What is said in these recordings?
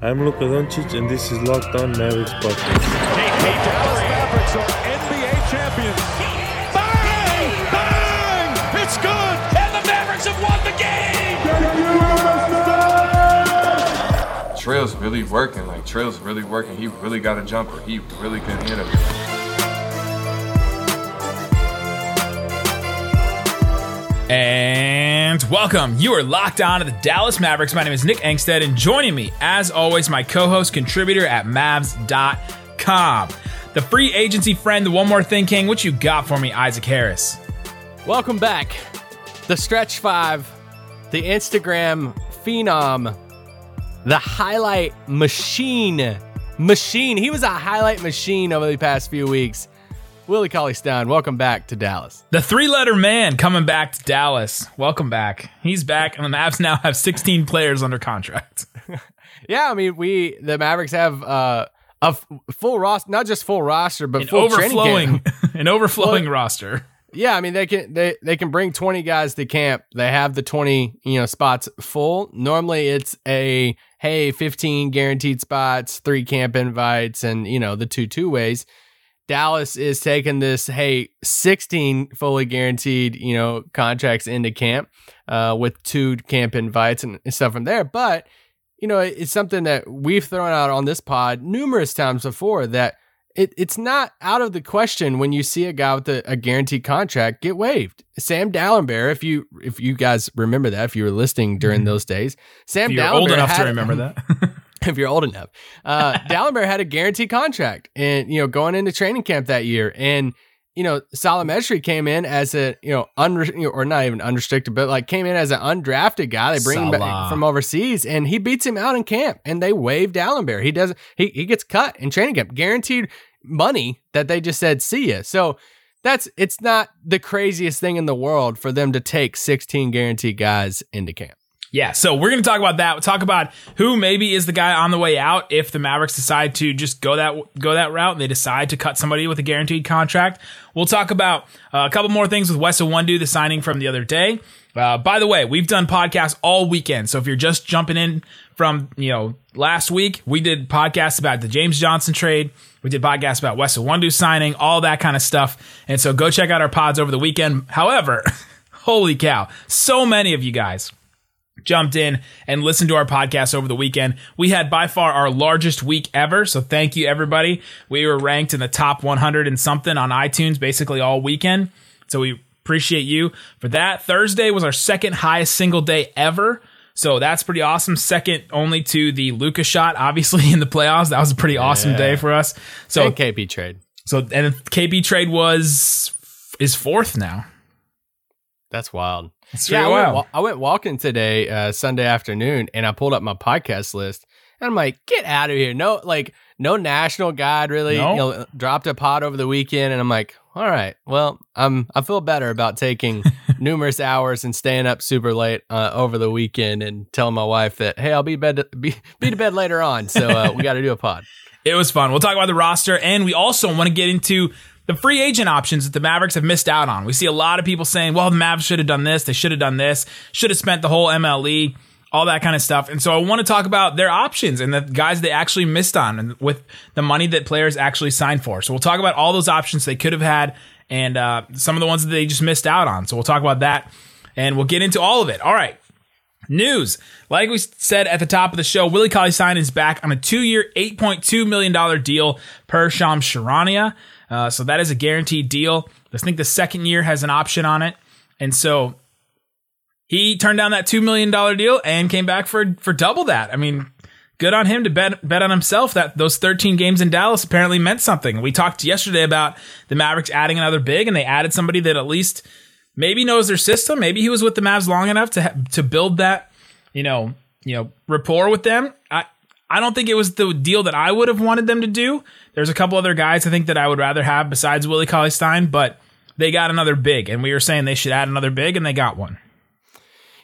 I'm Luka Doncic, and this is Locked On Mavericks podcast. The Dallas Mavericks are NBA champions. Bang! Bang! It's good! And the Mavericks have won the game! Trail's really working. Like Trail's really working. He really got a jumper. He really can hit it. And welcome. You are locked on to the Dallas Mavericks. My name is Nick Angstadt, and joining me, as always, my co host, contributor at Mavs.com. The free agency friend, the One More Thing King. What you got for me, Isaac Harris? Welcome back. The Stretch Five, the Instagram phenom, the highlight machine. Machine. He was a highlight machine over the past few weeks. Willie Cauley Stein, welcome back to Dallas. The three letter man coming back to Dallas. Welcome back. He's back, and the Mavs now have 16 players under contract. yeah, I mean, we, the Mavericks have uh, a f- full roster, not just full roster, but an full overflowing, an overflowing well, roster. Yeah, I mean they can they they can bring 20 guys to camp. They have the 20, you know, spots full. Normally it's a hey, 15 guaranteed spots, 3 camp invites and, you know, the two two ways. Dallas is taking this, hey, 16 fully guaranteed, you know, contracts into camp uh, with two camp invites and stuff from there. But, you know, it's something that we've thrown out on this pod numerous times before that it, it's not out of the question when you see a guy with a, a guaranteed contract get waived. Sam Dalembert, if you if you guys remember that, if you were listening during mm-hmm. those days, Sam You're Dalembert old enough had, to remember that. if you're old enough. Uh, Dalembert had a guaranteed contract, and you know, going into training camp that year, and you know, Salah Mejri came in as a you know, unre- or not even unrestricted, but like came in as an undrafted guy. They bring Salah. him back from overseas, and he beats him out in camp, and they waive Dalembert. He doesn't. He he gets cut in training camp, guaranteed money that they just said see ya. So. That's it's not the craziest thing in the world for them to take 16 guaranteed guys into camp. Yeah, so we're going to talk about that. We'll talk about who maybe is the guy on the way out if the Mavericks decide to just go that go that route and they decide to cut somebody with a guaranteed contract. We'll talk about uh, a couple more things with Wes Iwundu, the signing from the other day. Uh, by the way, we've done podcasts all weekend, so if you're just jumping in from you know last week, we did podcasts about the James Johnson trade. We did podcasts about Wes Iwundu signing, all that kind of stuff. And so go check out our pods over the weekend. However, holy cow, so many of you guys jumped in and listened to our podcast over the weekend. We had by far our largest week ever. So thank you, everybody. We were ranked in the top 100 and something on iTunes basically all weekend. So we appreciate you for that. Thursday was our second highest single day ever. So that's pretty awesome. Second only to the Luka shot, obviously in the playoffs. That was a pretty awesome day for us. So and KP trade. So and KP trade was is fourth now. That's wild. That's yeah, I went, I went, walking today, uh, Sunday afternoon, and I pulled up my podcast list, and I'm like, "Get out of here!" No, like, no national guide really. You know, dropped a pod over the weekend, and I'm like, "All right, well, I'm I feel better about taking numerous hours and staying up super late uh, over the weekend, and telling my wife that, hey, I'll be bed to, be be to bed later on, so uh, we got to do a pod." It was fun. We'll talk about the roster, and we also want to get into the free agent options that the Mavericks have missed out on. We see a lot of people saying, well, the Mavs should have done this, they should have done this, should have spent the whole MLE, all that kind of stuff. And so I want to talk about their options and the guys they actually missed on and with the money that players actually signed for. So we'll talk about all those options they could have had and uh, some of the ones that they just missed out on. So we'll talk about that and we'll get into all of it. All right. News. Like we said at the top of the show, Willie Cauley Stein is back on a two year, $8.2 million deal per Shams Charania. Uh, so that is a guaranteed deal. I think the second year has an option on it. And so he turned down that $2 million deal and came back for, for double that. I mean, good on him to bet, bet on himself that those 13 games in Dallas apparently meant something. We talked yesterday about the Mavericks adding another big and they added somebody that at least maybe knows their system. Maybe he was with the Mavs long enough to, to build that, you know, you know, rapport with them. I, I don't think it was the deal that I would have wanted them to do. There's a couple other guys I think that I would rather have besides Willie Cauley Stein, but they got another big, and we were saying they should add another big, and they got one.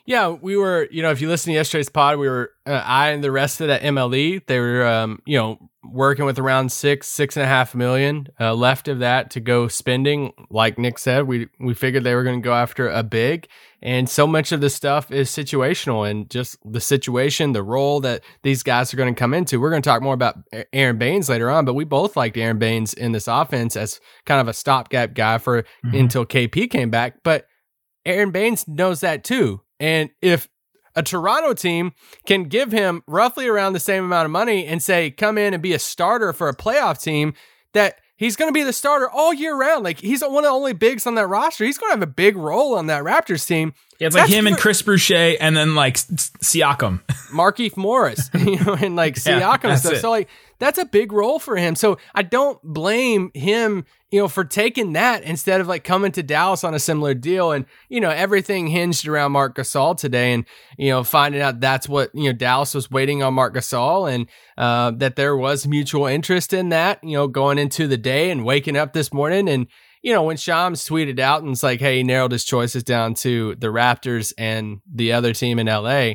Yeah, we were, you know, if you listen to yesterday's pod, we were, uh, I and the rest of that MLE, they were, um, you know, working with around six, six and a half million uh, left of that to go spending. Like Nick said, we we figured they were going to go after a big, and so much of this stuff is situational and just the situation, the role that these guys are going to come into. We're going to talk more about Aron Baynes later on, but we both liked Aron Baynes in this offense as kind of a stopgap guy for mm-hmm. until KP came back. But Aron Baynes knows that too. And if a Toronto team can give him roughly around the same amount of money and say, come in and be a starter for a playoff team, that he's going to be the starter all year round. Like he's one of the only bigs on that roster. He's going to have a big role on that Raptors team. Yeah, it's like him for, and Chris Boucher and then like Siakam, Markieff Morris, you know, and like Siakam yeah, stuff. It. So like that's a big role for him. So I don't blame him, you know, for taking that instead of like coming to Dallas on a similar deal. And, you know, everything hinged around Marc Gasol today and, you know, finding out that's what, you know, Dallas was waiting on Marc Gasol and uh, that there was mutual interest in that, you know, going into the day and waking up this morning. And, you know, when Shams tweeted out and it's like, hey, he narrowed his choices down to the Raptors and the other team in LA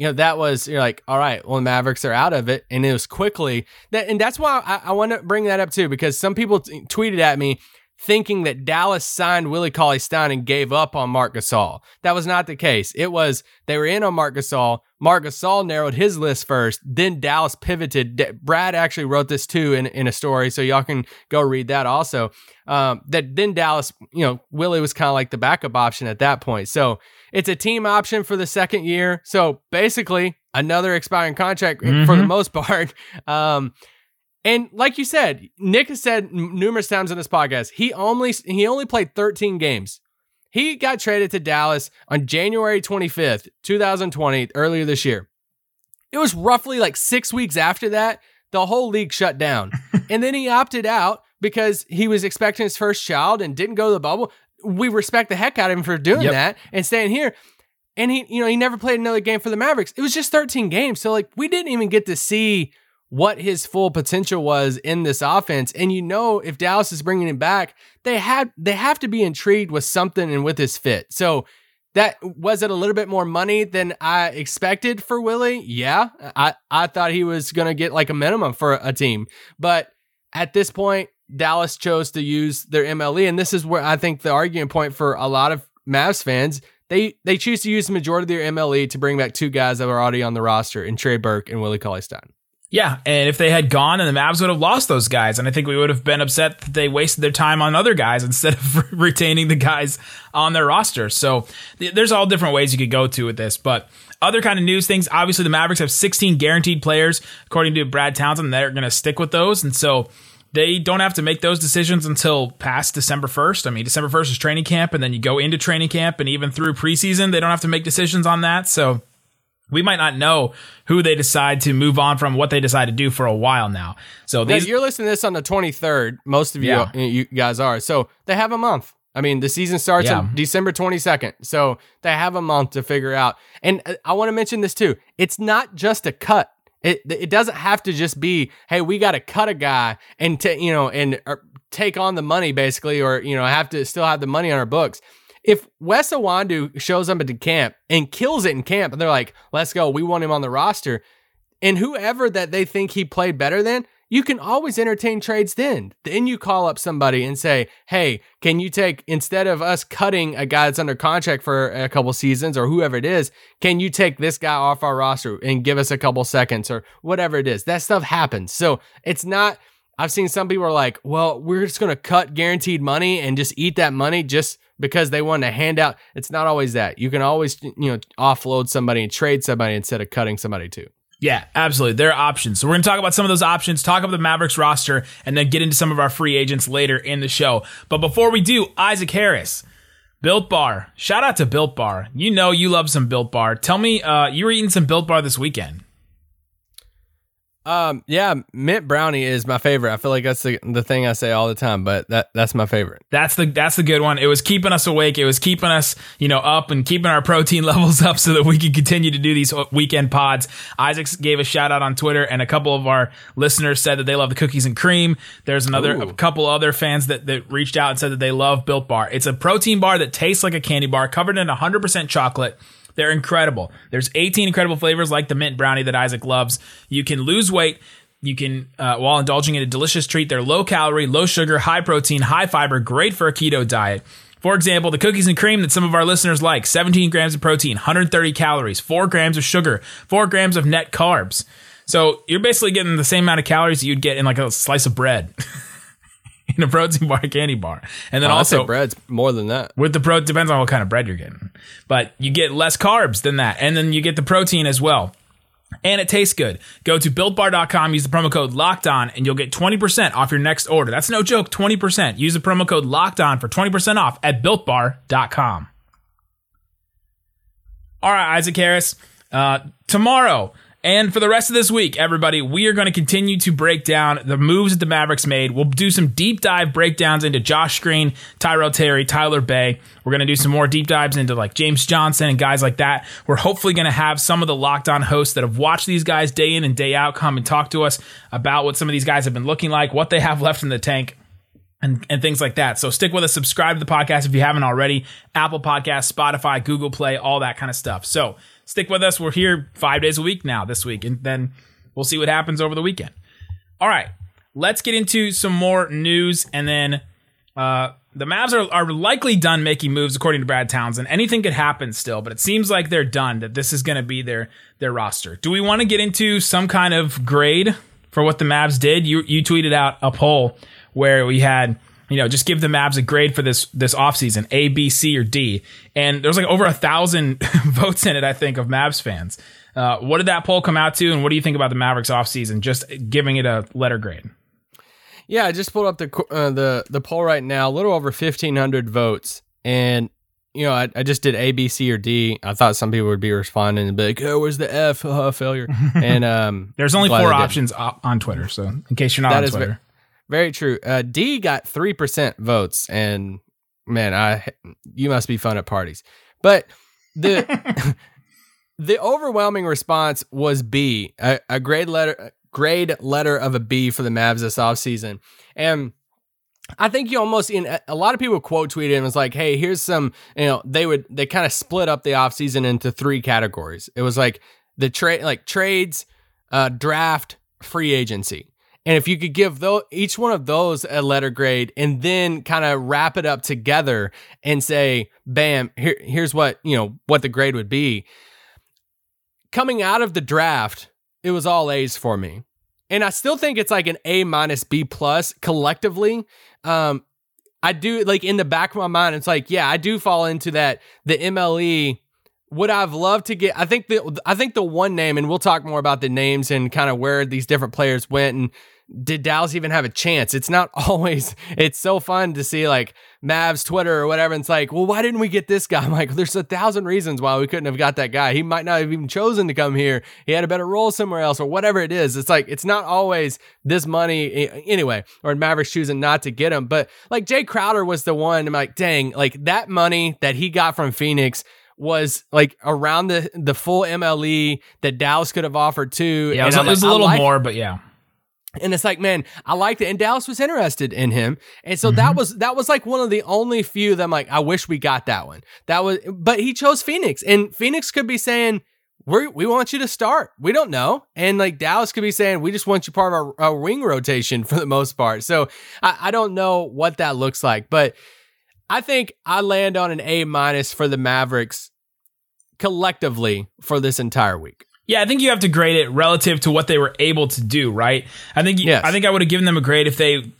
you know, that was you're like, all right, well, the Mavericks are out of it, and it was quickly that, and that's why I, I want to bring that up too, because some people t- tweeted at me thinking that Dallas signed Willie Cauley Stein and gave up on Marc Gasol. That was not the case. It was they were in on Marc Gasol. Marc Gasol narrowed his list first, then Dallas pivoted. Brad actually wrote this too in, in a story, so y'all can go read that also. Um, that then Dallas, you know, Willie was kind of like the backup option at that point. So it's a team option for the second year. So basically, another expiring contract mm-hmm. for the most part. Um, and like you said, Nick has said numerous times in this podcast, he only he only played 13 games. He got traded to Dallas on January 25th, 2020, earlier this year. It was roughly like six weeks after that, the whole league shut down. and then he opted out because he was expecting his first child and didn't go to the bubble we respect the heck out of him for doing yep. that and staying here. And he, you know, he never played another game for the Mavericks. It was just 13 games. So, like, we didn't even get to see what his full potential was in this offense. And you know, if Dallas is bringing him back, they had they have to be intrigued with something and with his fit. So that was it a little bit more money than I expected for Willie. Yeah, I I thought he was gonna get like a minimum for a team, but at this point, Dallas chose to use their MLE, and this is where I think the argument point for a lot of Mavs fans they they choose to use the majority of their MLE to bring back two guys that were already on the roster in Trey Burke and Willie Cauley Stein. Yeah, and if they had gone, and the Mavs would have lost those guys, and I think we would have been upset that they wasted their time on other guys instead of retaining the guys on their roster. So th- there's all different ways you could go to with this, but other kind of news things. Obviously, the Mavericks have 16 guaranteed players, according to Brad Townsend. They're going to stick with those, and so they don't have to make those decisions until past December 1st. I mean, December 1st is training camp, and then you go into training camp, and even through preseason, they don't have to make decisions on that. So we might not know who they decide to move on from, what they decide to do for a while now. So these, you're listening to this on the 23rd. Most of you, yeah. you guys are. So they have a month. I mean, the season starts yeah. on December 22nd. So they have a month to figure out. And uh, I want to mention this too. It's not just a cut. It it doesn't have to just be, hey, we got to cut a guy and t- you know and uh, take on the money basically, or you know have to still have the money on our books. If Wes Iwundu shows up at the camp and kills it in camp, and they're like, let's go, we want him on the roster, and whoever that they think he played better than, you can always entertain trades then. Then you call up somebody and say, hey, can you take, instead of us cutting a guy that's under contract for a couple seasons or whoever it is, can you take this guy off our roster and give us a couple seconds or whatever it is? That stuff happens. So it's not, I've seen some people are like, well, we're just going to cut guaranteed money and just eat that money just because they want to hand out. It's not always that. You can always, you know, offload somebody and trade somebody instead of cutting somebody too. Yeah, absolutely. There are options. So we're going to talk about some of those options, talk about the Mavericks roster, and then get into some of our free agents later in the show. But before we do, Isaac Harris, Built Bar. Shout out to Built Bar. You know you love some Built Bar. Tell me, uh, you were eating some Built Bar this weekend. Um, yeah, mint brownie is my favorite. I feel like that's the, the thing I say all the time, but that that's my favorite. That's the that's the good one. It was keeping us awake. It was keeping us, you know, up and keeping our protein levels up so that we could continue to do these weekend pods. Isaac gave a shout out on Twitter, and a couple of our listeners said that they love the cookies and cream. There's another Ooh. a couple other fans that that reached out and said that they love Built Bar. It's a protein bar that tastes like a candy bar, covered in 100% chocolate they're incredible. There's 18 incredible flavors like the mint brownie that Isaac loves. You can lose weight You can, uh, while indulging in a delicious treat, they're low calorie, low sugar, high protein, high fiber, great for a keto diet. For example, the cookies and cream that some of our listeners like 17 grams of protein, 130 calories, 4 grams of sugar, 4 grams of net carbs. So you're basically getting the same amount of calories that you'd get in like a slice of bread. in a protein bar candy bar. And then Oh, also bread's more than that. with the pro depends on what kind of bread you're getting. But you get less carbs than that. And then you get the protein as well. And it tastes good. Go to builtbar.com, use the promo code locked on, and you'll get 20% off your next order. That's no joke, 20%. Use the promo code locked on for 20% off at builtbar.com. All right, Isaac Harris. Uh, tomorrow and for the rest of this week, everybody, we are going to continue to break down the moves that the Mavericks made. We'll do some deep dive breakdowns into Josh Green, Tyrell Terry, Tyler Bey. We're going to do some more deep dives into like James Johnson and guys like that. We're hopefully going to have some of the locked on hosts that have watched these guys day in and day out come and talk to us about what some of these guys have been looking like, what they have left in the tank and, and things like that. So stick with us, subscribe to the podcast if you haven't already. Apple Podcasts, Spotify, Google Play, all that kind of stuff. So stick with us. We're here five days a week now this week, and then we'll see what happens over the weekend. All right, let's get into some more news, and then uh, the Mavs are, are likely done making moves, according to Brad Townsend. Anything could happen still, but it seems like they're done. That this is going to be their their roster. Do we want to get into some kind of grade for what the Mavs did? You you tweeted out a poll where we had you know just give the Mavs a grade for this this offseason, A, B, C, or D, and there was like over a thousand votes in it. I think of Mavs fans. Uh, what did that poll come out to, and what do you think about the Mavericks offseason? Just giving it a letter grade. Yeah, I just pulled up the uh, the the poll right now. A little over fifteen hundred votes, and you know, I, I just did A, B, C, or D. I thought some people would be responding and be like, "Oh, where's the F? Uh, failure." And um, There's only four options on Twitter, so in case you're not That on Twitter, Very true. Uh, D got three percent votes, and man, I you must be fun at parties. But the the overwhelming response was B, a, a grade letter grade letter of a B for the Mavs this offseason. And I think you almost in a lot of people quote tweeted and was like, "Hey, here's some." You know, they would they kind of split up the offseason into three categories. It was like the trade, like trades, uh, draft, free agency. And if you could give though each one of those a letter grade and then kind of wrap it up together and say, bam, here, here's what, you know, what the grade would be. Coming out of the draft, it was all A's for me. And I still think it's like an A minus B plus collectively. Um, I do like in the back of my mind, it's like, yeah, I do fall into that. The MLE would I've loved to get. I think the I think the one name, and we'll talk more about the names and kind of where these different players went, and did Dallas even have a chance? It's not always. It's so fun to see like Mavs Twitter or whatever. And it's like, well, why didn't we get this guy? I'm like, there's a thousand reasons why we couldn't have got that guy. He might not have even chosen to come here. He had a better role somewhere else or whatever it is. It's like it's not always this money anyway, or Mavericks choosing not to get him. But like Jae Crowder was the one. I'm like, dang, like that money that he got from Phoenix was like around the the full MLE that Dallas could have offered too. yeah, it was, I'm it was like, a little like- more, but yeah, and it's like, man, I liked it. And Dallas was interested in him. And so Mm-hmm. that was that was like one of the only few that I'm like, I wish we got that one. That was but he chose Phoenix. And Phoenix could be saying, we we want you to start. We don't know. And like Dallas could be saying, we just want you part of our, our wing rotation for the most part. So I, I don't know what that looks like. But I think I land on an A minus for the Mavericks collectively for this entire week. yeah. I think you have to grade it relative to what they were able to do, right? I think Yes. I think I would have given them a grade if they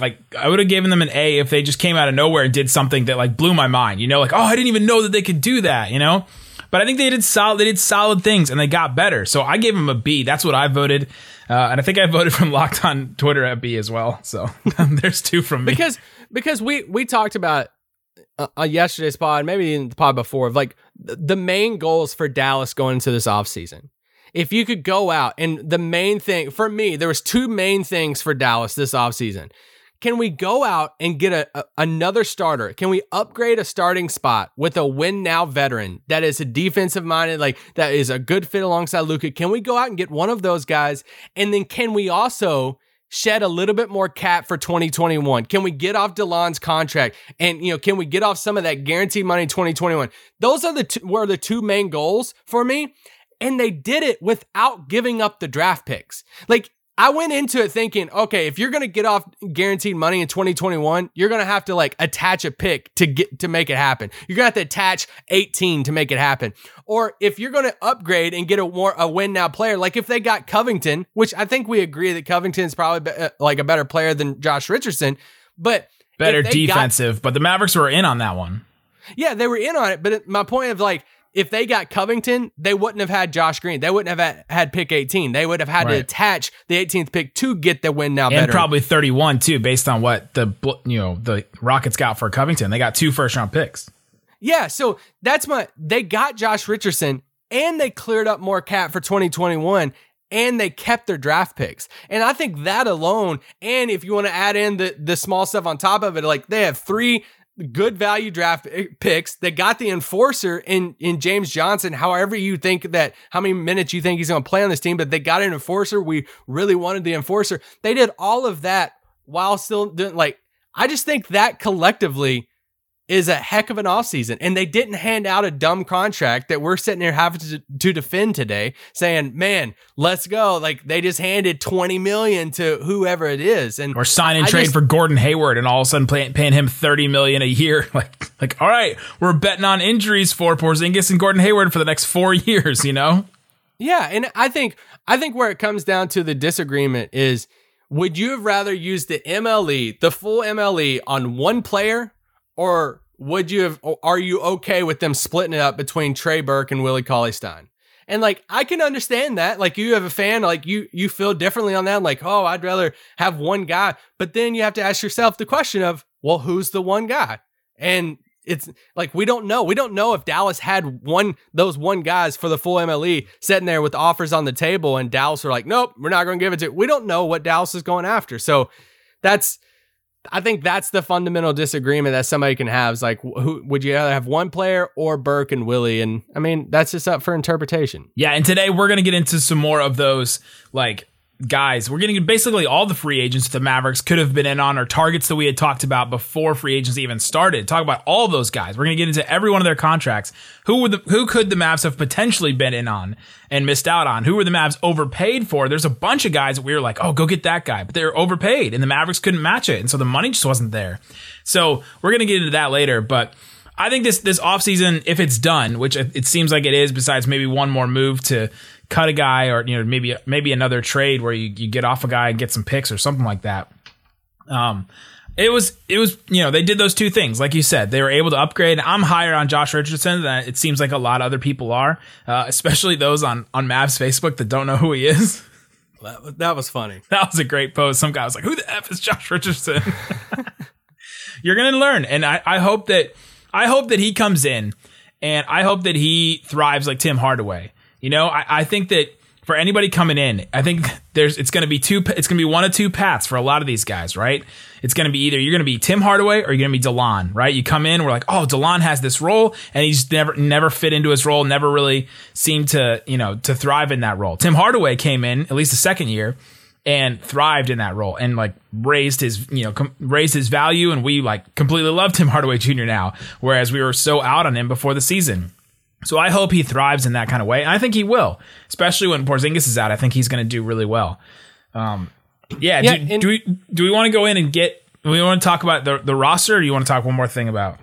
like I would have given them an A if they just came out of nowhere and did something that like blew my mind. You know, like oh, I didn't even know that they could do that. You know. But I think they did solid. They did solid things, and they got better. So I gave them a B. That's what I voted, uh, and I think I voted from Locked on Twitter at B as well. So there's two from me. because because we we talked about uh, on yesterday's pod, maybe in the pod before, of like th- the main goals for Dallas going into this offseason. If you could go out and the main thing for me, there was two main things for Dallas this offseason. Can we go out and get a, a- another starter? Can we upgrade a starting spot with a win now veteran that is a defensive minded, like that is a good fit alongside Luka? Can we go out and get one of those guys? And then can we also shed a little bit more cap for 2021? Can we get off DeLon's contract? And you know, can we get off some of that guaranteed money in 2021? Those are the two, were the two main goals for me. And they did it without giving up the draft picks. Like I went into it thinking, okay, if you're going to get off guaranteed money in 2021, you're going to have to like attach a pick to get to make it happen. You're going to have to attach 18 to make it happen. Or if you're going to upgrade and get a more a win now player, like if they got Covington, which I think we agree that Covington's probably be, uh, like a better player than Josh Richardson, but Better they got- defensive, but the Mavericks were in on that one. yeah, they were in on it, but it- my point of like if they got Covington, they wouldn't have had Josh Green. They wouldn't have had, pick 18. They would have had to attach the 18th pick to get the win now And better. probably 31 too, based on what the you know the Rockets got for Covington. They got two first round picks. Yeah, so that's my they got Josh Richardson and they cleared up more cap for 2021 and they kept their draft picks. And I think that alone and if you want to add in the the small stuff on top of it like they have three good value draft picks. They got the enforcer in in James Johnson. However you think that how many minutes you think he's going to play on this team, but they got an enforcer. We really wanted the enforcer. They did all of that while still doing like I just think that collectively is a heck of an offseason. And they didn't hand out a dumb contract that we're sitting here having to, to defend today, saying, man, let's go. Like they just handed 20 million to whoever it is. And Or sign and I trade just- for Gordon Hayward, and all of a sudden pay, paying him 30 million a year. Like, like, all right, we're betting on injuries for Porzingis and Gordon Hayward for the next four years. You know, Yeah, and I think I think where it comes down to the disagreement is would you have rather used the MLE, the full MLE on one player or would you have are you okay with them splitting it up between Trey Burke and Willie Cauley Stein? And like I can understand that. Like you have a fan, like you you feel differently on that. Like, oh, I'd rather have one guy. But then you have to ask yourself the question of, well, who's the one guy? And it's like we don't know. We don't know if Dallas had one those one guys for the full MLE sitting there with offers on the table, and Dallas are like, nope, we're not going to give it to. We don't know what Dallas is going after. So that's, I think that's the fundamental disagreement that somebody can have. Is like, who would you rather have one player or Burke and Willie? And I mean, that's just up for interpretation. yeah. And today we're gonna get into some more of those like guys. We're getting basically all the free agents the Mavericks could have been in on, or targets that we had talked about before free agency even started. Talk about all those guys. We're gonna get into every one of their contracts. Who would the, who could the Mavs have potentially been in on and missed out on? Who were the Mavs overpaid for? There's a bunch of guys that we were like, oh, go get that guy, but they're overpaid, and the Mavericks couldn't match it, and so the money just wasn't there. So we're gonna get into that later, but. I think this this offseason, if it's done, which it seems like it is, besides maybe one more move to cut a guy or you know maybe maybe another trade where you, you get off a guy and get some picks or something like that. Um, it was it was you know they did those two things like you said they were able to upgrade. I'm higher on Josh Richardson than it seems like a lot of other people are, uh, especially those on on Mavs Facebook that don't know who he is. That, that was funny. That was a great post. Some guy was like, "Who the f is Josh Richardson?" You're gonna learn, and I, I hope that I hope that he comes in, and I hope that he thrives like Tim Hardaway. You know, I, I think that for anybody coming in, I think there's it's gonna be two. It's gonna be one of two paths for a lot of these guys, right? It's gonna be either you're gonna be Tim Hardaway or you're gonna be Delon, right? You come in, we're like, oh, Delon has this role, and he's never never fit into his role, never really seemed to you know to thrive in that role. Tim Hardaway came in at least the second year and thrived in that role and like raised his you know com- raised his value and we like completely love Tim Hardaway Jr. now whereas we were so out on him before the season. So I hope he thrives in that kind of way. And I think he will, especially when Porzingis is out. I think he's going to do really well. Um, yeah. Yeah, do, and- do we do we want to go in and get? We want to talk about the the roster, or do you want to talk one more thing about?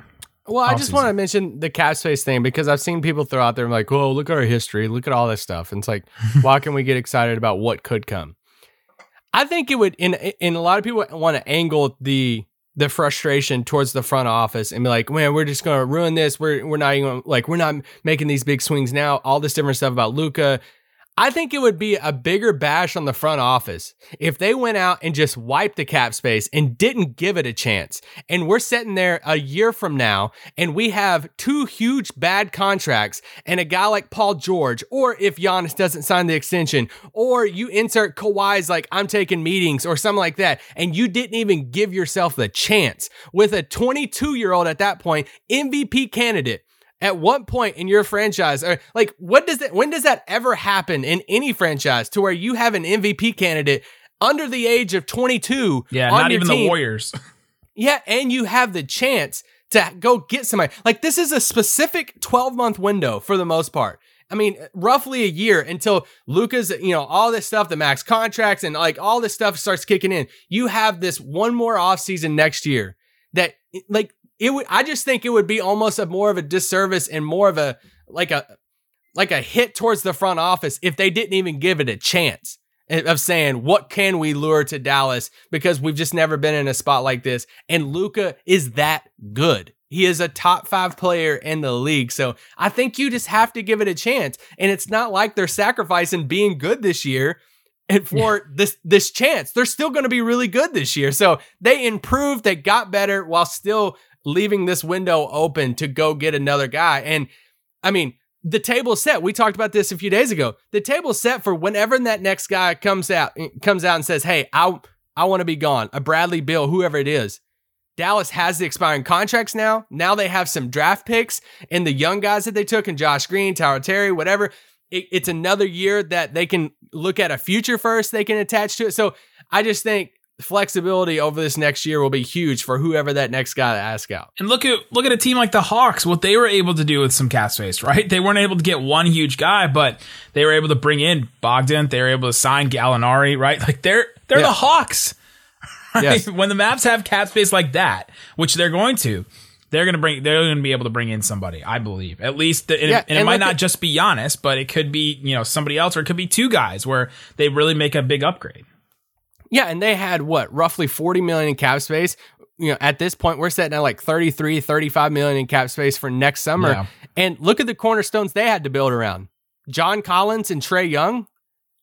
Well, I just want to mention the cap space thing because I've seen people throw out there like, "Oh, look at our history, look at all this stuff." And it's like, why can we get excited about what could come? I think it would, in in a lot of people want to angle the the frustration towards the front office and be like, "Man, we're just going to ruin this. We're we're not even like we're not making these big swings now. All this different stuff about Luka." I think it would be a bigger bash on the front office if they went out and just wiped the cap space and didn't give it a chance. And we're sitting there a year from now and we have two huge bad contracts and a guy like Paul George, or if Giannis doesn't sign the extension, or you insert Kawhi's like, I'm taking meetings or something like that, and you didn't even give yourself the chance with a 22 year old at that point, MVP candidate at what point in your franchise or like what does that when does that ever happen in any franchise to where you have an MVP candidate under the age of 22 Yeah, not even the? Warriors. Yeah, and you have the chance to go get somebody. Like this is a specific 12 month window for the most part. I mean, roughly a year until Luka's, you know, all this stuff, the max contracts and like all this stuff starts kicking in. You have this one more offseason next year that like it would I just think it would be almost a more of a disservice and more of a like a like a hit towards the front office if they didn't even give it a chance of saying what can we lure to Dallas because we've just never been in a spot like this and Luka is that good. He is a top five player in the league. So I think you just have to give it a chance. And it's not like they're sacrificing being good this year and for yeah. this this chance. They're still going to be really good this year. So they improved, they got better while still leaving this window open to go get another guy. And I mean, the table's set. We talked about this a few days ago. The table's set for whenever that next guy comes out eh, comes out and says, "Hey, I I want to be gone." A Bradley Beal, whoever it is. Dallas has the expiring contracts now. Now they have some draft picks and the young guys that they took and Josh Green, Tyrell Terry, whatever. It, it's another year that they can look at a future first they can attach to it. So I just think flexibility over this next year will be huge for whoever that next guy to ask out. And look at look at a team like the Hawks, what they were able to do with some cap space, right? They weren't able to get one huge guy, but they were able to bring in Bogdan. They were able to sign Gallinari, right? Like they're they're yeah. the Hawks. Right? Yes. when the Mavs have cap space like that, which they're going to, they're going to bring, they're going to be able to bring in somebody, I believe. At least, the, and, yeah, and, it might not just be Giannis, but it could be, you know, somebody else, or it could be two guys where they really make a big upgrade. Yeah, and they had what, roughly 40 million in cap space. You know, at this point, we're setting at like 33, 35 million in cap space for next summer. Yeah. And look at the cornerstones they had to build around. John Collins and Trae Young.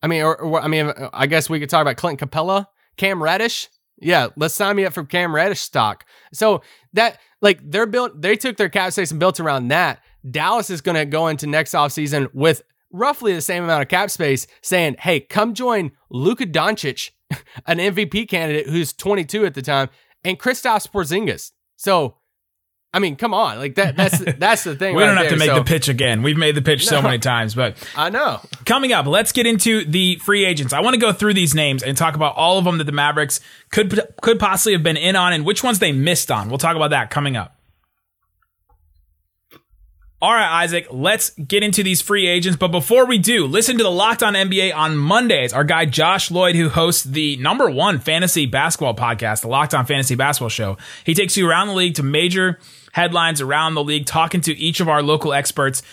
I mean, or, or I mean, I guess we could talk about Clint Capela, Cam Reddish. Yeah, let's sign me up for Cam Reddish stock. So that like they're built, they took their cap space and built around that. Dallas is going to go into next offseason with roughly the same amount of cap space, saying, "Hey, come join Luka Doncic, an MVP candidate who's 22 at the time, and Kristaps Porzingis." So I mean, come on, like that. That's that's the thing. we right don't have there, to make so. the pitch again. We've made the pitch no, so many times, but I know. Coming up, let's get into the free agents. I want to go through these names and talk about all of them that the Mavericks could could possibly have been in on, and which ones they missed on. We'll talk about that coming up. All right, Isaac, let's get into these free agents. But before we do, listen to the Locked On NBA on Mondays. Our guy Josh Lloyd, who hosts the number one fantasy basketball podcast, the Locked On Fantasy Basketball Show, he takes you around the league to major headlines around the league, talking to each of our local experts.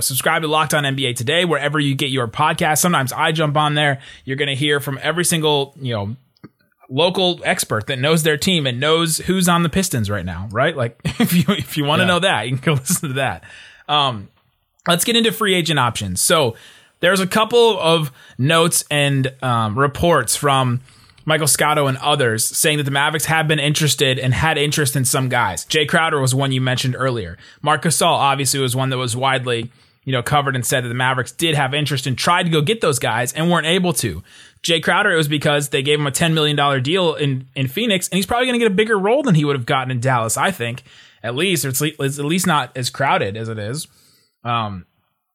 subscribe to Locked On NBA today, wherever you get your podcast. Sometimes I jump on there. You're going to hear from every single, you know, local expert that knows their team and knows who's on the Pistons right now, right? Like if you if you want to yeah. know that, you can go listen to that. Um, let's get into free agent options. So there's a couple of notes and um, reports from Michael Scotto and others saying that the Mavericks have been interested and had interest in some guys. Jae Crowder was one you mentioned earlier. Marc Gasol obviously was one that was widely, you know, covered and said that the Mavericks did have interest and tried to go get those guys and weren't able to. Jae Crowder, it was because they gave him a $10 million deal in, in Phoenix, and he's probably going to get a bigger role than he would have gotten in Dallas, I think at least, or it's, it's at least not as crowded as it is. Um,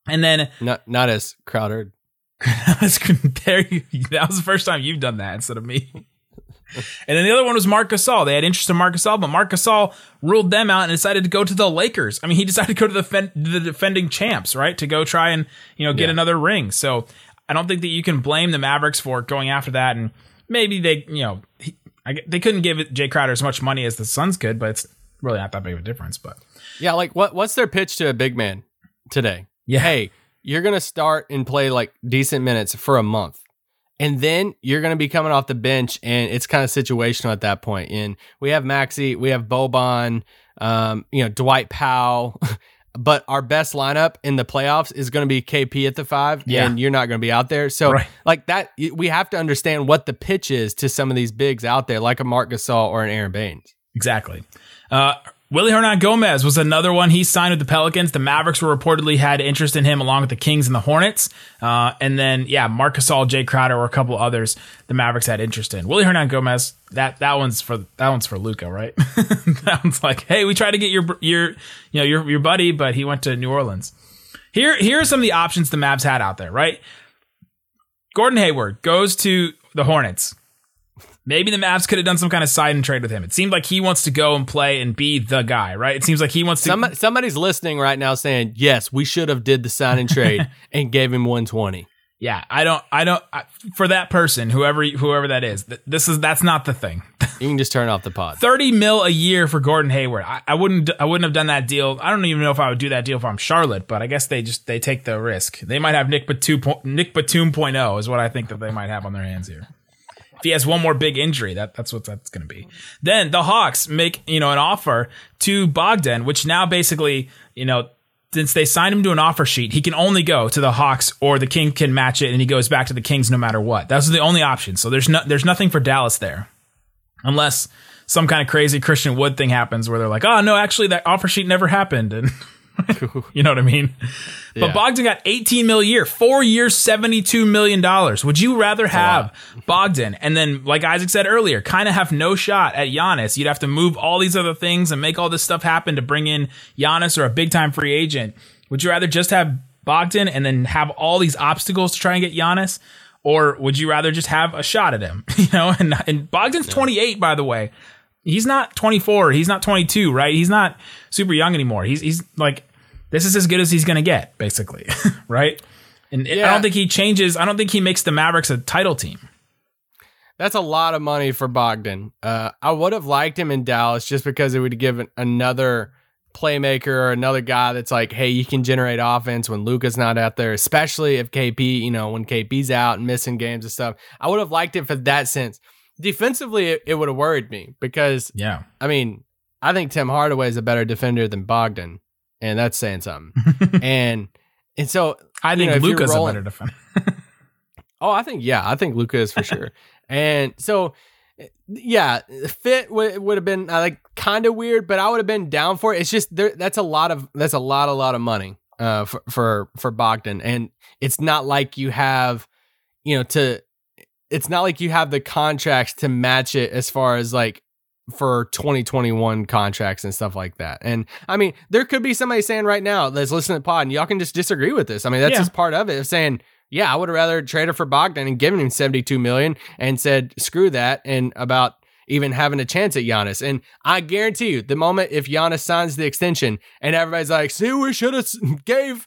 and then not not as crowded. there, that was the first time you've done that instead of me. and then the other one was Marc Gasol. They had interest in Marc Gasol, but Marc Gasol ruled them out and decided to go to the Lakers. I mean, he decided to go to the, the defending champs, right? To go try and you know get yeah. another ring. So I don't think that you can blame the Mavericks for going after that. And maybe they, you know, he, I, they couldn't give Jae Crowder as much money as the Suns could, but it's really not that big of a difference. But yeah, like what what's their pitch to a big man today? Yeah, hey, you're gonna start and play like decent minutes for a month. And then you're going to be coming off the bench, and it's kind of situational at that point. And we have Maxi, we have Boban, um, you know, Dwight Powell, but our best lineup in the playoffs is going to be KP at the five, yeah. and you're not going to be out there. So, right. like that, we have to understand what the pitch is to some of these bigs out there, like a Marc Gasol or an Aron Baynes. Exactly. Uh, Willy Hernangomez was another one. He signed with the Pelicans. The Mavericks were reportedly had interest in him along with the Kings and the Hornets. Uh, and then, yeah, Marc Gasol, Jae Crowder, or a couple others the Mavericks had interest in. Willy Hernangomez, that that one's for that one's for Luka, right? that one's like, hey, we tried to get your your you know your your buddy, but he went to New Orleans. Here here are some of the options the Mavs had out there, right? Gordon Hayward goes to the Hornets. Maybe the Mavs could have done some kind of sign and trade with him. It seemed like he wants to go and play and be the guy, right? It seems like he wants to. Some, somebody's listening right now saying, "Yes, we should have did the sign and trade and gave him 120." yeah, I don't, I don't. I, for that person, whoever, whoever that is, th- this is that's not the thing. You can just turn off the pod. Thirty mil a year for Gordon Hayward. I, I wouldn't, I wouldn't have done that deal. I don't even know if I would do that deal if I'm Charlotte, but I guess they just they take the risk. They might have Nic Batum, Nic Batum point oh is what I think that they might have on their hands here. If he has one more big injury, that that's what that's going to be. Then the Hawks make you know an offer to Bogdan, which now basically you know since they signed him to an offer sheet, he can only go to the Hawks or the King can match it, and he goes back to the Kings no matter what. Are the only option. So there's no there's nothing for Dallas there, unless some kind of crazy Christian Wood thing happens where they're like, oh no, actually that offer sheet never happened, and you know what I mean. But Bogdan got 18 mil a year, four years, 72 million dollars. Would you rather have Bogdan and then, like Isaac said earlier, kind of have no shot at Giannis? You'd have to move all these other things and make all this stuff happen to bring in Giannis or a big time free agent. Would you rather just have Bogdan and then have all these obstacles to try and get Giannis? Or would you rather just have a shot at him? You know, and, and Bogdan's 28, by the way. He's not 24. He's not 22, right? He's not super young anymore. He's, he's like, this is as good as he's going to get, basically, right? And I don't think he changes. I don't think he makes the Mavericks a title team. That's a lot of money for Bogdan. Uh, I would have liked him in Dallas just because it would give an- another playmaker or another guy that's like, hey, you can generate offense when Luka's not out there, especially if KP, you know, when KP's out and missing games and stuff. I would have liked it for that sense. Defensively, it, it would have worried me because, Yeah. I mean, I think Tim Hardaway is a better defender than Bogdan, and that's saying something. and and so I think know, Luka's a better defender. Oh, I think yeah, I think Luka is for sure. And so, yeah, fit would would have been uh, like kind of weird, but I would have been down for it. It's just there. That's a lot of that's a lot a lot of money uh for for for Bogdan, and it's not like you have you know to. It's not like you have the contracts to match it as far as like for 2021 contracts and stuff like that. And I mean, there could be somebody saying right now that's listening to the pod, and y'all can just disagree with this. I mean, that's Yeah. just part of it of saying, yeah, I would have rather traded for Bogdan and given him 72 million and said, screw that, and about even having a chance at Giannis. And I guarantee you, the moment if Giannis signs the extension and everybody's like, see, we should have gave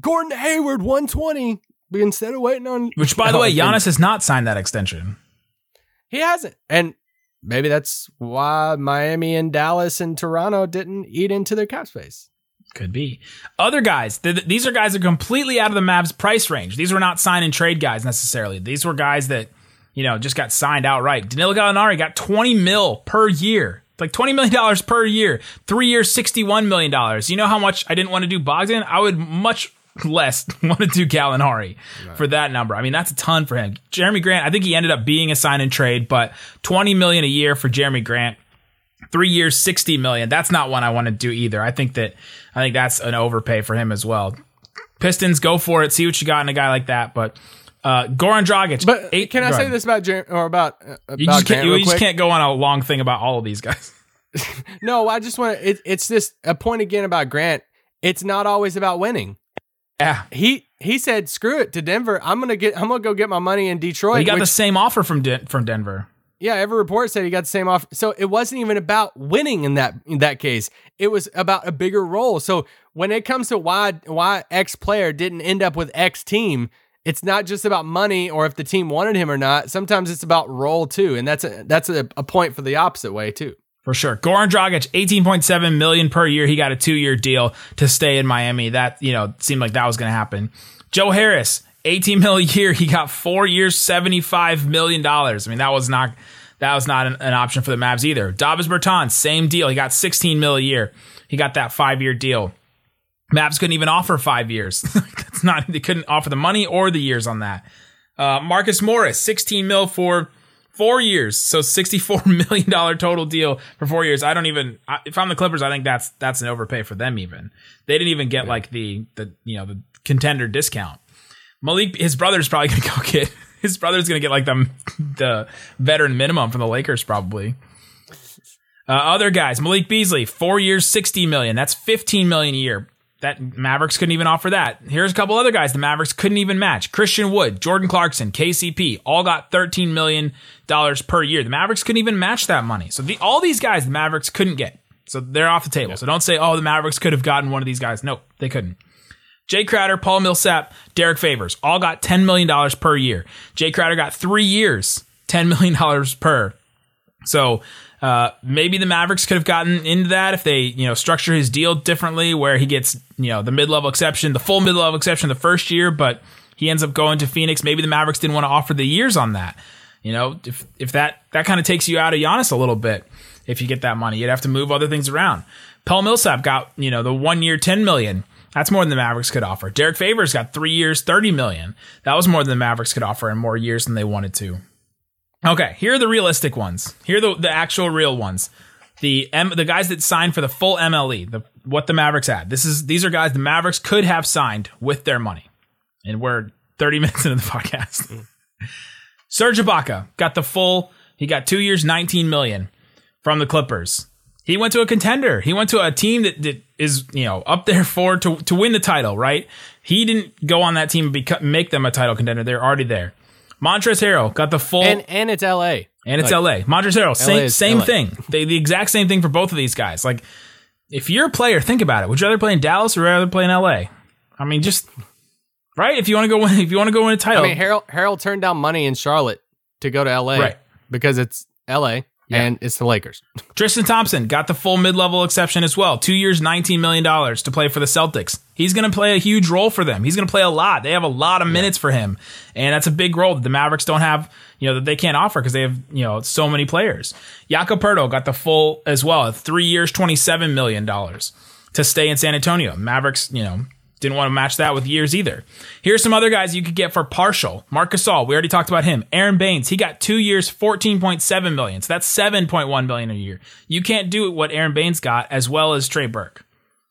Gordon Hayward 120 instead of waiting on. Which, by the oh, way, And Giannis has not signed that extension. He hasn't. And maybe that's why Miami and Dallas and Toronto didn't eat into their cap space. Could be. Other guys, th- these are guys that are completely out of the Mavs price range. These were not sign and trade guys necessarily. These were guys that, you know, just got signed outright. Danilo Gallinari got 20 mil per year. It's Like $20 million per year. Three years, $61 million. You know how much I didn't want to do Bogdan? I would much less want to do Gallinari for that number. I mean, that's a ton for him. Jerami Grant, I think he ended up being a sign and trade, but 20 million a year for Jerami Grant three years, 60 million. That's not one I want to do either. I think that, I think that's an overpay for him as well. Pistons, go for it. See what you got in a guy like that. But, uh, Goran Dragic. But eight- can I say this about Jer- or about uh, You just, can't, you just can't go on a long thing about all of these guys. No, I just want it, it's just a point again about Grant. It's not always about winning. Yeah. He he said, "Screw it to Denver. I'm gonna get. I'm gonna go get my money in Detroit." He got the same offer from Den- from Denver. Yeah, every report said he got the same offer. So it wasn't even about winning in that in that case. It was about a bigger role. So when it comes to why why X player didn't end up with X team, it's not just about money or if the team wanted him or not. Sometimes it's about role too, and that's a that's a, a point for the opposite way too. For sure. Goran Dragic, 18.7 million per year. He got a two year deal to stay in Miami. That, you know, seemed like that was going to happen. Joe Harris, 18 mil a year. He got four years, 75 million dollars. I mean, that was not, that was not an, an option for the Mavs either. Davis Bertans, same deal. He got 16 mil a year. He got that five year deal. Mavs couldn't even offer five years. That's not, they couldn't offer the money or the years on that. Uh, Marcus Morris, 16 mil for four years. So $64 million total deal for four years. I don't even, I, if I'm the Clippers, I think that's, that's an overpay for them even. They didn't even get like the, the, you know, the contender discount. Malik, his brother's probably going to go get, his brother's going to get like the, the veteran minimum from the Lakers probably. Uh, other guys, Malik Beasley, four years, 60 million. That's 15 million a year. That Mavericks couldn't even offer that. Here's a couple other guys the Mavericks couldn't even match. Christian Wood, Jordan Clarkson, KCP, all got $13 million per year. The Mavericks couldn't even match that money. So the, all these guys the Mavericks couldn't get. So they're off the table. So don't say, oh, the Mavericks could have gotten one of these guys. No, they couldn't. Jae Crowder, Paul Millsap, Derrick Favors all got $10 million per year. Jae Crowder got three years, $10 million per. So uh, maybe the Mavericks could have gotten into that if they, you know, structure his deal differently, where he gets, you know, the mid-level exception, the full mid-level exception the first year, but he ends up going to Phoenix. Maybe the Mavericks didn't want to offer the years on that. You know, if if that that kind of takes you out of Giannis a little bit, if you get that money, you'd have to move other things around. Paul Millsap got, you know, the one year, ten million. That's more than the Mavericks could offer. Derrick Favors got three years, thirty million. That was more than the Mavericks could offer in more years than they wanted to. Okay, here are the realistic ones. Here are the, the actual real ones. The M, the guys that signed for the full MLE, the what the Mavericks had. This is these are guys the Mavericks could have signed with their money. And we're 30 minutes into the podcast. Serge Ibaka got the full, he got 2 years 19 million from the Clippers. He went to a contender. He went to a team that, that is, you know, up there for to to win the title, right? He didn't go on that team and make them a title contender. They're already there. Montrezl Harrell got the full And and it's LA. and it's LA. Montrezl Harrell, same is same LA. thing. They, the exact same thing for both of these guys. Like, if you're a player, think about it. Would you rather play in Dallas or rather play in LA? I mean, just right. If you want to go win, if you want to go win a title, I mean, Harrell Harrell turned down money in Charlotte to go to LA Right. because it's LA and it's the Lakers. Tristan Thompson got the full mid-level exception as well. Two years, nineteen million dollars to play for the Celtics. He's going to play a huge role for them. He's going to play a lot. They have a lot of minutes for him, and that's a big role that the Mavericks don't have. You know that they can't offer because they have you know so many players. Jakob Poeltl got the full as well. Three years, twenty-seven million dollars to stay in San Antonio. Mavericks, you know. Didn't want to match that with years either. Here's some other guys you could get for partial. Marc Gasol, we already talked about him. Aron Baynes, he got two years, 14.7 million. So that's 7.1 million a year. You can't do what Aron Baynes got as well as Trey Burke.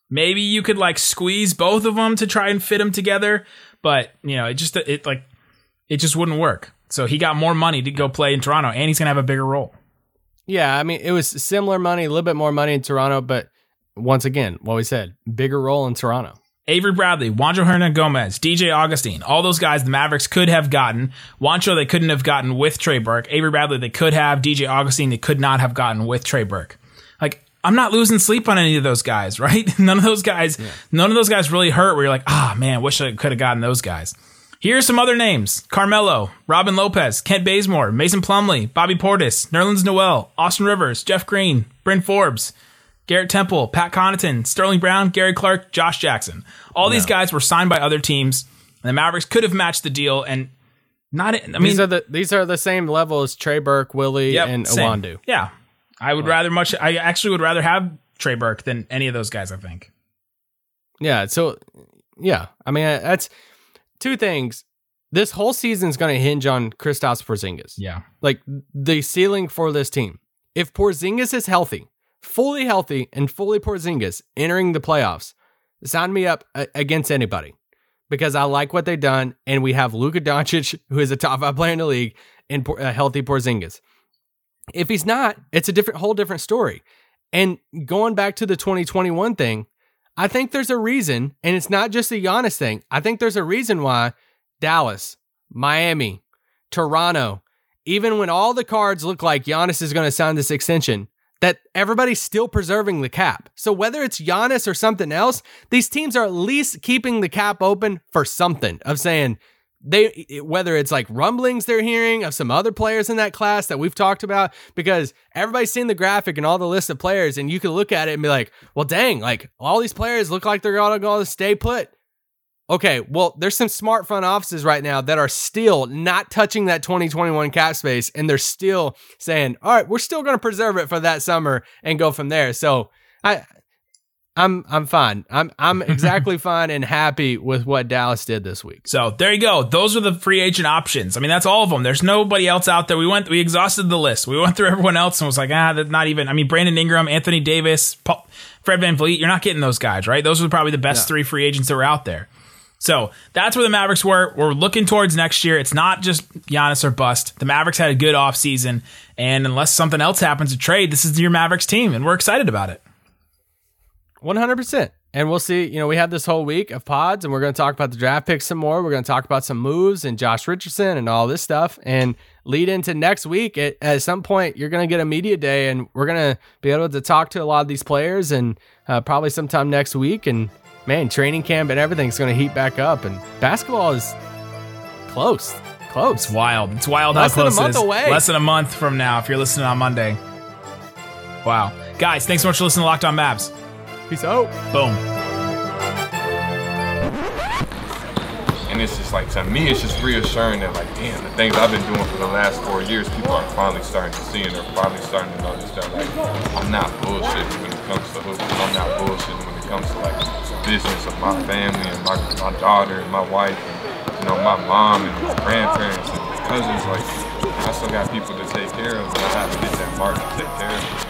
Maybe you could like squeeze both of them to try and fit them together, but you know, it just it like it just wouldn't work. So he got more money to go play in Toronto, and he's gonna have a bigger role. Yeah, I mean, it was similar money, a little bit more money in Toronto, but once again, what we said, bigger role in Toronto. Avery Bradley, Juancho Hernangomez, DJ Augustin, all those guys the Mavericks could have gotten. Juancho they couldn't have gotten with Trey Burke. Avery Bradley they could have. DJ Augustin they could not have gotten with Trey Burke. Like I'm not losing sleep on any of those guys, right? None of those guys, none of those guys really hurt. Where you're like, ah man, wish I could have gotten those guys. Here's some other names: Carmelo, Robin Lopez, Kent Bazemore, Mason Plumlee, Bobby Portis, Nerlens Noel, Austin Rivers, Jeff Green, Bryn Forbes. Garrett Temple, Pat Connaughton, Sterling Brown, Gary Clark, Josh Jackson. All these guys were signed by other teams. And the Mavericks could have matched the deal and not. I mean, these are the these are the same level as Trey Burke, Willie, yep, and same. Yeah, I would rather much. I actually would rather have Trey Burke than any of those guys. I think. Yeah. So, yeah. I mean, that's two things. This whole season is going to hinge on Kristaps Porzingis. Yeah. Like the ceiling for this team. If Porzingis is healthy, fully healthy, and fully Porzingis entering the playoffs, sign me up a- against anybody because I like what they've done, and we have Luka Doncic, who is a top five player in the league, and Por- a healthy Porzingis. If he's not, it's a different, whole different story. And going back to the 2021 thing, I think there's a reason, and it's not just a Giannis thing. I think there's a reason why Dallas, Miami, Toronto, even when all the cards look like Giannis is going to sign this extension, that everybody's still preserving the cap. So whether it's Giannis or something else, these teams are at least keeping the cap open for something of saying they whether it's like rumblings they're hearing of some other players in that class that we've talked about because everybody's seen the graphic and all the list of players and you can look at it and be like, well, dang, like all these players look like they're gonna go to stay put. Okay, well, there's some smart front offices right now that are still not touching that 2021 cap space, and they're still saying, "All right, we're still going to preserve it for that summer and go from there." So, I, I'm, I'm fine. I'm, I'm exactly fine and happy with what Dallas did this week. So there you go. Those are the free agent options. I mean, that's all of them. There's nobody else out there. We went, we exhausted the list. We went through everyone else and was like, ah, that's not even. I mean, Brandon Ingram, Anthony Davis, Paul, Fred VanVleet. You're not getting those guys, right? Those are probably the best three free agents that were out there. So that's where the Mavericks were. We're looking towards next year. It's not just Giannis or bust. The Mavericks had a good offseason, and unless something else happens to trade, this is your Mavericks team, and we're excited about it. 100%. and we'll see. You know, we have this whole week of pods, and we're going to talk about the draft picks some more. We're going to talk about some moves and Josh Richardson and all this stuff, and lead into next week. At, at some point, you're going to get a media day, and we're going to be able to talk to a lot of these players, and uh, probably sometime next week. And man, training camp and everything's going to heat back up, and basketball is close, close. It's wild. It's wild Less how than a month is. away. Less than a month from now, if you're listening on Monday. Wow, guys, thanks so much for listening to Locked On Mavs. Peace out. Boom. And it's just like to me, it's just reassuring that like, damn, the things I've been doing for the last four years, people are finally starting to see and they're finally starting to notice that like I'm not bullshitting when it comes to hoops. I'm not bullshitting when it comes to like business of my family and my my daughter and my wife and you know my mom and grandparents and cousins. Like I still got people to take care of, and I have to get that mark to take care of.